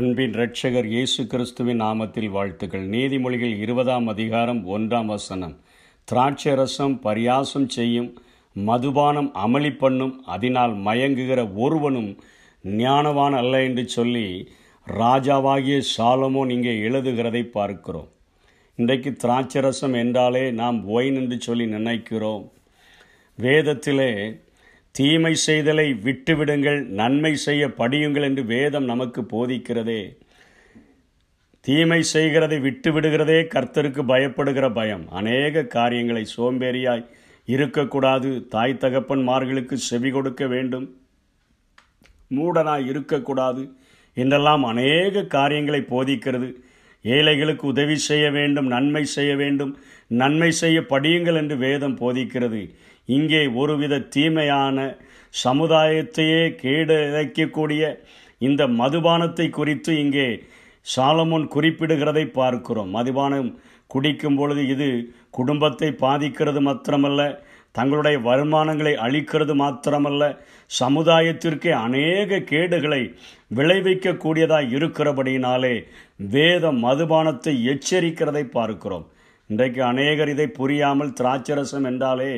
அன்பின் இரட்சகர் இயேசு கிறிஸ்துவின் நாமத்தில் வாழ்த்துக்கள். நீதிமொழிகள் இருபதாம் அதிகாரம் ஒன்றாம் வசனம். திராட்சை ரசம் பரியாசம் செய்யும் மதுபானம் அமளி பண்ணும் அதனால் மயங்குகிற ஒருவனும் ஞானவான் அல்ல என்று சொல்லி ராஜாவாகிய சாலமோன் இங்கே எழுதுகிறதை பார்க்கிறோம். இன்றைக்கு திராட்சை ரசம் என்றாலே நாம் ஒயின் என்று சொல்லி நினைக்கிறோம். வேதத்திலே தீமை செய்தலை விட்டுவிடுங்கள் நன்மை செய்ய படியுங்கள் என்று வேதம் நமக்கு போதிக்கிறதே. தீமை செய்கிறதை விட்டு விடுகிறதே கர்த்தருக்கு பயப்படுகிற பயம். அநேக காரியங்களை சோம்பேறியாய் இருக்கக்கூடாது. தாய் தகப்பன்மார்களுக்கு செவி கொடுக்க வேண்டும். மூடனாய் இருக்கக்கூடாது. என்றெல்லாம் அநேக காரியங்களை போதிக்கிறது. ஏழைகளுக்கு உதவி செய்ய வேண்டும் நன்மை செய்ய வேண்டும். நன்மை செய்ய படியுங்கள் என்று வேதம் போதிக்கிறது. இங்கே ஒருவித தீமையான சமுதாயத்தையே கேடு இழைக்கக்கூடிய இந்த மதுபானத்தை குறித்து இங்கே சாலமோன் குறிப்பிடுகிறதை பார்க்கிறோம். மதுபானம் குடிக்கும் பொழுது இது குடும்பத்தை பாதிக்கிறது மாத்திரமல்ல தங்களுடைய வருமானங்களை அளிக்கிறது மாத்திரமல்ல சமுதாயத்திற்கே அநேக கேடுகளை விளைவிக்கக்கூடியதாக இருக்கிறபடியினாலே வேத மதுபானத்தை எச்சரிக்கிறதை பார்க்கிறோம். இன்றைக்கு அநேகர் இதை புரியாமல் திராட்சரசம் என்றாலே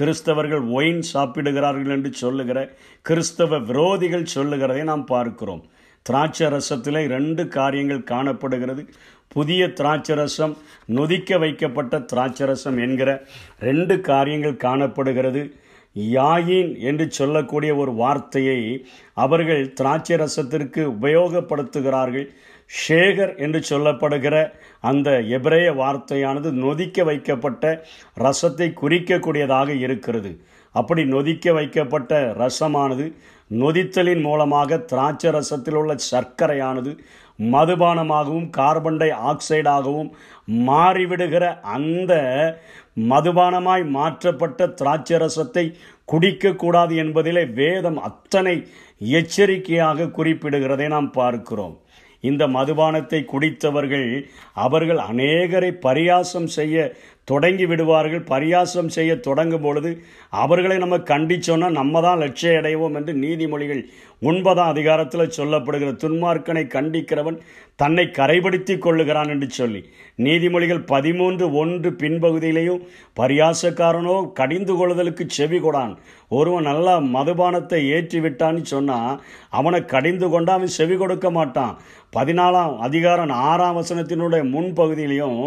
கிறிஸ்தவர்கள் ஒயின் சாப்பிடுகிறார்கள் என்று சொல்லுகிற கிறிஸ்தவ விரோதிகள் சொல்லுகிறதை நாம் பார்க்கிறோம். திராட்சை ரசத்தில் ரெண்டு காரியங்கள் காணப்படுகிறது. புதிய திராட்சரசம் நொதிக்க வைக்கப்பட்ட திராட்சரசம் என்கிற ரெண்டு காரியங்கள் காணப்படுகிறது. யாயின் என்று சொல்லக்கூடிய ஒரு வார்த்தையை அவர்கள் திராட்சை ரசத்திற்கு உபயோகப்படுத்துகிறார்கள். ஷேகர் என்று சொல்லப்படுகிற அந்த எபிரேய வார்த்தையானது நொதிக்க வைக்கப்பட்ட ரசத்தை குறிக்கக்கூடியதாக இருக்கிறது. அப்படி நொதிக்க வைக்கப்பட்ட ரசமானது நொதித்தலின் மூலமாக திராட்சை ரசத்தில் உள்ள சர்க்கரையானது மதுபானமாகவும் கார்பன் டை ஆக்சைடாகவும் மாறிவிடுகிற அந்த மதுபானமாய் மாற்றப்பட்ட திராட்சை ரசத்தை குடிக்கக்கூடாது என்பதிலே வேதம் அத்தனை எச்சரிக்கையாக குறிப்பிடுகிறதை நாம் பார்க்கிறோம். இந்த மதுபானத்தை குடித்தவர்கள் அவர்கள் அநேகரை பரியாசம் செய்ய தொடங்கி விடுவார்கள் பரியாசம் செய்ய தொடங்கும் பொழுது அவர்களை நம்ம கண்டிச்சோன்னா நம்ம தான் லட்சிய அடைவோம் என்று நீதிமொழிகள் ஒன்பதாம் அதிகாரத்தில் சொல்லப்படுகிற துன்மார்க்கனை கண்டிக்கிறவன் தன்னை கரைப்படுத்தி கொள்ளுகிறான் என்று சொல்லி நீதிமொழிகள் பதிமூன்று ஒன்று பின்பகுதியிலையும் பரியாசக்காரனோ கடிந்து கொள்ளுதலுக்கு செவி கொடான். ஒருவன் நல்லா மதுபானத்தை ஏற்றி விட்டான்னு சொன்னால் அவனை கடிந்து கொண்டு அவன் செவி கொடுக்க மாட்டான். பதினாலாம் அதிகாரம் ஆறாம் வசனத்தினுடைய முன்பகுதியிலையும்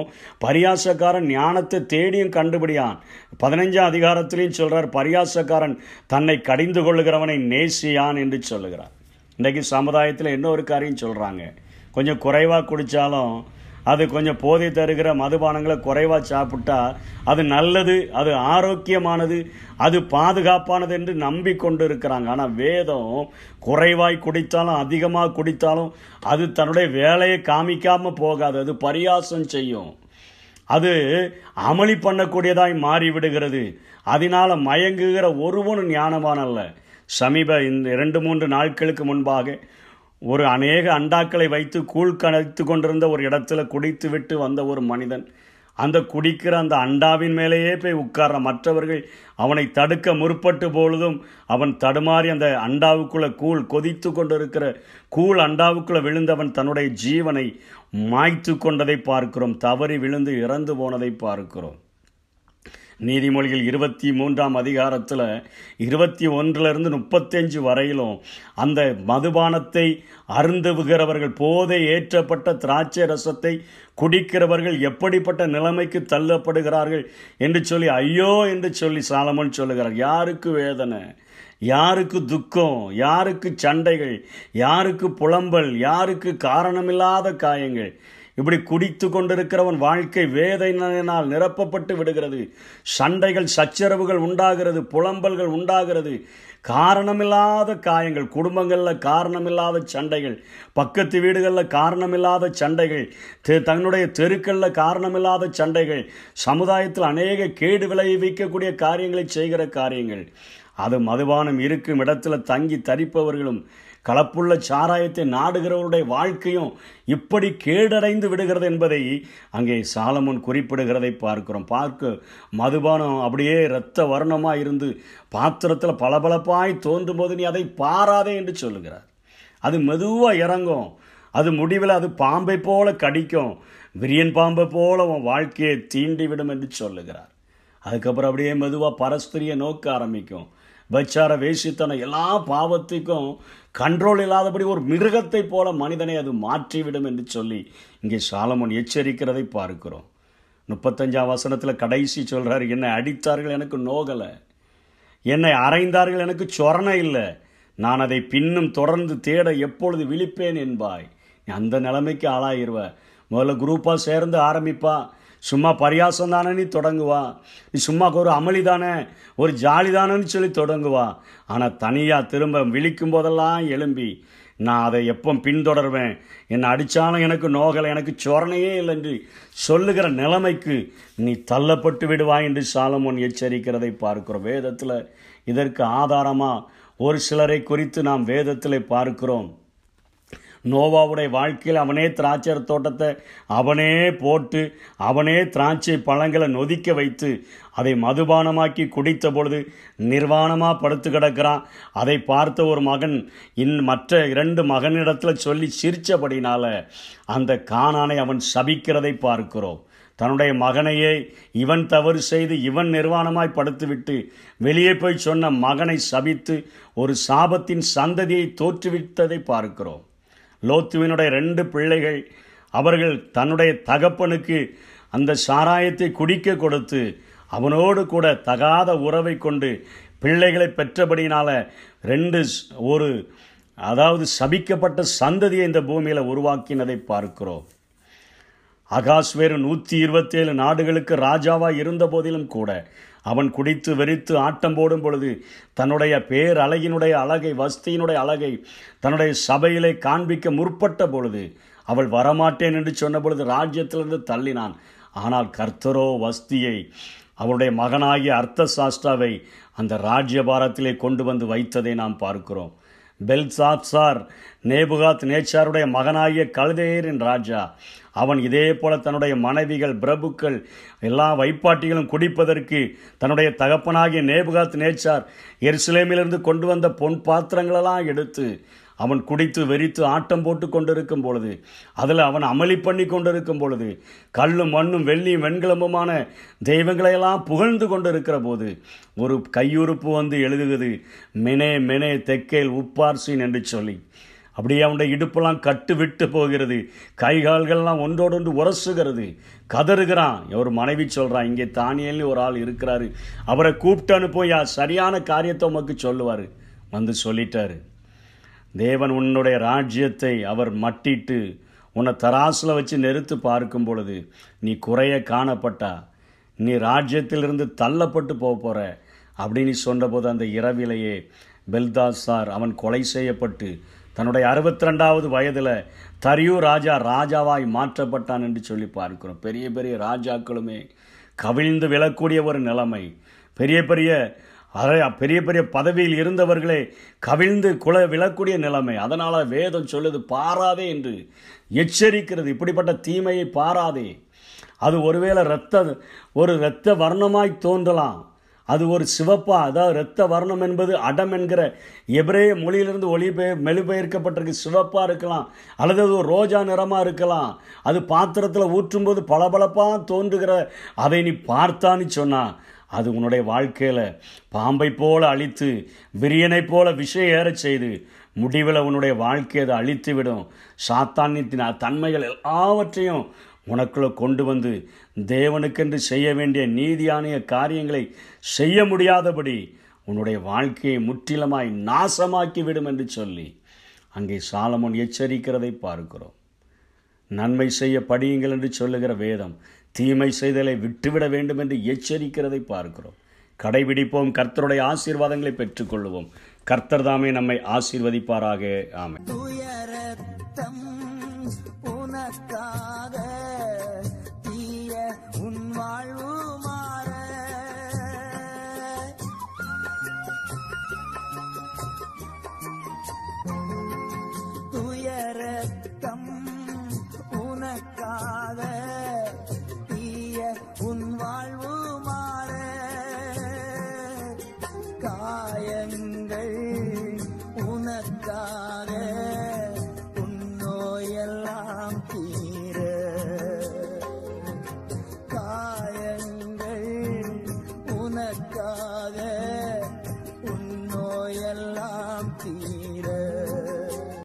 பரியாசக்காரன் ஞானத்தை தேடியும் கண்டுபிடியான். பதினஞ்சாம் அதிகாரத்திலையும் சொல்கிறார் பரியாசக்காரன் தன்னை கடிந்து கொள்ளுகிறவனை நேசியான் என்று சொல்லுகிறார். இன்றைக்கு சமுதாயத்தில் இன்னொரு காரியம் சொல்கிறாங்க கொஞ்சம் குறைவாக குடித்தாலும் அது கொஞ்சம் போதை தருகிற மதுபானங்களை குறைவாக சாப்பிட்டா அது நல்லது அது ஆரோக்கியமானது அது பாதுகாப்பானது என்று நம்பிக்கொண்டு இருக்கிறாங்க. ஆனால் வேதம் குறைவாய் குடித்தாலும் அதிகமாக குடித்தாலும் அது தன்னுடைய வேலையை காமிக்காமல் போகாது அது பரியாசம் செய்யும். அது அமளி பண்ணக்கூடியதாய் மாறிவிடுகிறது. அதனால் மயங்குகிற ஒருவனும் ஞானவான் அல்ல. சமீப இந்த இரண்டு மூன்று நாட்களுக்கு முன்பாக ஒரு அநேக அண்டாக்களை வைத்து கூழ் கணைத்து கொண்டிருந்த ஒரு இடத்துல குடித்துவிட்டு வந்த ஒரு மனிதன் அந்த குடிக்கிற அந்த அண்டாவின் மேலேயே போய் உட்கார்ற மற்றவர்கள் அவனை தடுக்க முற்பட்டு பொழுதும் அவன் தடுமாறி அந்த அண்டாவுக்குள்ள கூழ் கொதித்து கொண்டிருக்கிற கூழ் அண்டாவுக்குள்ள விழுந்தவன் தன்னுடைய ஜீவனை மாய்த்து கொண்டதை பார்க்கிறோம். தவறி விழுந்து இறந்து போனதை பார்க்கிறோம். நீதிமொழிகள் இருபத்தி மூன்றாம் அதிகாரத்தில் இருபத்தி ஒன்றிலிருந்து முப்பத்தஞ்சு வரையிலும் அந்த மதுபானத்தை அருந்துகிறவர்கள் போதை ஏற்றப்பட்ட திராட்சை ரசத்தை குடிக்கிறவர்கள் எப்படிப்பட்ட நிலைமைக்கு தள்ளப்படுகிறார்கள் என்று சொல்லி ஐயோ என்று சொல்லி சாலமன் சொல்லுகிறார். யாருக்கு வேதனை? யாருக்கு துக்கம்? யாருக்கு சண்டைகள்? யாருக்கு புலம்பல்? யாருக்கு காரணமில்லாத காயங்கள்? இப்படி குடித்து கொண்டிருக்கிறவன் வாழ்க்கை வேதனையினால் நிரப்பப்பட்டு விடுகிறது. சண்டைகள் சச்சரவுகள் உண்டாகிறது புலம்பல்கள் உண்டாகிறது. காரணமில்லாத காயங்கள் குடும்பங்களில் காரணமில்லாத சண்டைகள் பக்கத்து வீடுகளில் காரணமில்லாத சண்டைகள் தன்னுடைய தெருக்களில் காரணமில்லாத சண்டைகள் சமுதாயத்தில் அநேக கேடு விளைவிக்கக்கூடிய காரியங்களை செய்கிற காரியங்கள். அது மதுபானம் இருக்கும் இடத்துல தங்கி தரிப்பவர்களும் கலப்புள்ள சாராயத்தை நாடுகிறவருடைய வாழ்க்கையும் இப்படி கேடடைந்து விடுகிறது என்பதை அங்கே சாலமன் குறிப்பிடுகிறதை பார்க்கிறோம். பார்க்க மதுபானம் அப்படியே இரத்த வர்ணமாக இருந்து பாத்திரத்தில் பளபளப்பாய் தோன்றும் போது நீ அதை பாராதே என்று சொல்லுகிறார். அது மெதுவாக இறங்கும். அது முடிவில் அது பாம்பை போல கடிக்கும். விரியன் பாம்பை போல உன் வாழ்க்கையை தீண்டிவிடும் என்று சொல்லுகிறார். அதுக்கப்புறம் அப்படியே மெதுவாக பரஸ்பரிய நோக்க ஆரம்பிக்கும். பச்சார வேஷித்தனம் எல்லா பாவத்துக்கும் கண்ட்ரோல் இல்லாதபடி ஒரு மிருகத்தை போல மனிதனை அது மாற்றிவிடும் என்று சொல்லி இங்கே சாலமோன் எச்சரிக்கிறதை பார்க்கிறோம். முப்பத்தஞ்சாம் வசனத்தில் கடைசி சொல்கிறார் என்னை அடித்தார்கள் எனக்கு நோகலை. என்னை அரைந்தார்கள் எனக்கு சொரணை இல்லை. நான் அதை பின்னும் தொடர்ந்து தேட எப்பொழுது விழிப்பேன் என்பாய். அந்த நிலைமைக்கு ஆளாயிருவ. முதல்ல குரூப்பாக சேர்ந்து ஆரம்பிப்பா. சும்மா பரியாசம் தானே நீ தொடங்குவா. நீ சும்மா ஒரு அமளி தானே ஒரு ஜாலி தானேன்னு சொல்லி தொடங்குவா. ஆனால் தனியாக திரும்ப விழிக்கும் போதெல்லாம் எழும்பி நான் அதை எப்போ பின்தொடர்வேன். என்னை அடித்தாலும் எனக்கு நோகலை எனக்கு சொரணையே இல்லை என்று சொல்லுகிற நிலைமைக்கு நீ தள்ளப்பட்டு விடுவாய் என்று சாலமோன் எச்சரிக்கிறதை பார்க்கிறோம். வேதத்தில் இதற்கு ஆதாரமாக ஒரு சிலரை குறித்து நாம் வேதத்தில் பார்க்கிறோம். நோவாவுடைய வாழ்க்கையில் அவனே திராட்சை தோட்டத்தை அவனே போட்டு அவனே திராட்சை பழங்களை நொதிக்க வைத்து அதை மதுபானமாக்கி குடித்த பொழுது நிர்வாணமாக படுத்து கிடக்கிறான். அதை பார்த்த ஒரு மகன் இன் மற்ற இரண்டு மகனிடத்தில் சொல்லி சிரித்தபடினால அந்த காணானை அவன் சபிக்கிறதை பார்க்கிறோம். தன்னுடைய மகனையே இவன் தவறு செய்து இவன் நிர்வாணமாய் படுத்துவிட்டு வெளியே போய் சொன்ன மகனை சபித்து ஒரு சாபத்தின் சந்ததியை தோற்றுவித்ததை பார்க்கிறோம். லோத்துவினுடைய ரெண்டு பிள்ளைகள் அவர்கள் தன்னுடைய தகப்பனுக்கு அந்த சாராயத்தை குடிக்க கொடுத்து அவனோடு கூட தகாத உறவை கொண்டு பிள்ளைகளை பெற்றபடியினால் ரெண்டு ஒரு அதாவது சபிக்கப்பட்ட சந்ததியை இந்த பூமியில் உருவாக்கினதை பார்க்கிறோம். அகாஸ்வேரு நூற்றி இருபத்தேழு நாடுகளுக்கு ராஜாவாக இருந்த போதிலும் கூட அவன் குடித்து வெறித்து ஆட்டம் போடும் பொழுது தன்னுடைய பேர் அழகினுடைய அழகை வஸ்தியினுடைய அழகை தன்னுடைய சபையிலே காண்பிக்க முற்பட்ட பொழுது அவள் வரமாட்டேன் என்று சொன்ன பொழுது ராஜ்யத்திலிருந்து தள்ளினான். ஆனால் கர்த்தரோ வஸ்தியை அவருடைய மகனாகிய அர்த்த சாஸ்தாவை அந்த ராஜ்யபாரத்திலே கொண்டு வந்து வைத்ததை நாம் பார்க்கிறோம். பெல்சாத்சார் நேபுகாத் நேச்சாருடைய மகனாகிய கழுதேரின் ராஜா. அவன் இதே போல தன்னுடைய மனைவிகள் பிரபுக்கள் எல்லா வைப்பாட்டிகளும் குடிப்பதற்கு தன்னுடைய தகப்பனாகிய நேபுகாத் நேச்சார் எருசலேமிலிருந்து கொண்டு வந்த பொன் பாத்திரங்களெல்லாம் எடுத்து அவன் குடித்து வெறித்து ஆட்டம் போட்டு கொண்டிருக்கும் பொழுது அதில் அவன் அமளி பண்ணி கொண்டிருக்கும் பொழுது கல்லும் மண்ணும் வெள்ளியும் வெண்கலம்புமான தெய்வங்களையெல்லாம் புகழ்ந்து கொண்டிருக்கிற போது ஒரு கையுறுப்பு வந்து எழுதுகிறது மெனே மெனே தெக்கேல் உப்பார்சின் என்று சொல்லி. அப்படியே அவனுடைய இடுப்பெல்லாம் கட்டு விட்டு போகிறது கைகால்கள்லாம் ஒன்றோடொன்று உரசுகிறது. கதறுகிறான். ஒரு மனைவி சொல்கிறான் இங்கே தானியல்னு ஒரு ஆள் இருக்கிறாரு. அவரை கூப்பிட்டு அனுப்போயா சரியான காரியத்தை உமக்கு சொல்லுவார். வந்து சொல்லிட்டாரு. தேவன் உன்னுடைய ராஜ்யத்தை அவர் மட்டிட்டு உன்னை தராசில் வச்சு நெருத்து பார்க்கும் பொழுது நீ குறைய காணப்பட்டா. நீ ராஜ்யத்திலிருந்து தள்ளப்பட்டு போக போகிற அப்படின்னு சொன்னபோது அந்த இரவிலேயே பெல்தாசார் அவன் கொலை செய்யப்பட்டு தன்னுடைய அறுபத்தி ரெண்டாவது வயதில் தரியு ராஜா ராஜாவாய் மாற்றப்பட்டான் என்று சொல்லி பார்க்கிறோம். பெரிய பெரிய ராஜாக்களுமே கவிழ்ந்து விழக்கூடிய ஒரு நிலைமை. பெரிய பெரிய அதே பெரிய பெரிய பதவியில் இருந்தவர்களே கவிழ்ந்து குல விழக்கூடிய நிலைமை. அதனால் வேதம் சொல்லுது பாராதே என்று எச்சரிக்கிறது. இப்படிப்பட்ட தீமையை பாராதே. அது ஒருவேளை இரத்த ஒரு இரத்த வர்ணமாய் தோன்றலாம். அது ஒரு சிவப்பா அதாவது இரத்த வர்ணம் என்பது அடம் என்கிற எபிரேய மொழியிலிருந்து ஒளிபெயர் மெழுபெயர்க்கப்பட்டிருக்கு. சிவப்பாக இருக்கலாம் அல்லது அது ஒரு ரோஜா நிறமாக இருக்கலாம். அது பாத்திரத்தில் ஊற்றும்போது பளபளப்பாக தோன்றுகிற அதை நீ பார்த்தான்னு சொன்னால் அது உன்னுடைய வாழ்க்கையில் பாம்பை போல அழித்து விரியனை போல விஷயம் ஏறச் செய்து முடிவில் உன்னுடைய வாழ்க்கையை அதை அழித்து விடும் சாத்தானித்தின் தன்மைகள் எல்லாவற்றையும் உனக்குள்ளே கொண்டு வந்து தேவனுக்கென்று செய்ய வேண்டிய நீதியான காரியங்களை செய்ய முடியாதபடி உன்னுடைய வாழ்க்கையை முற்றிலுமாய் நாசமாக்கி விடும் என்று சொல்லி அங்கே சாலமோன் எச்சரிக்கிறதை பார்க்கிறோம். நன்மை செய்ய படியுங்கள் என்று சொல்லுகிற வேதம் தீமை செய்தலை விட்டுவிட வேண்டும் என்று எச்சரிக்கிறதை பார்க்கிறோம். கடைபிடிப்போம். கர்த்தருடைய ஆசீர்வாதங்களை பெற்றுக்கொள்வோம் கர்த்தர் தாமே நம்மை ஆசீர்வதிப்பாராக. ஆமை உனக்காக காயங்கள்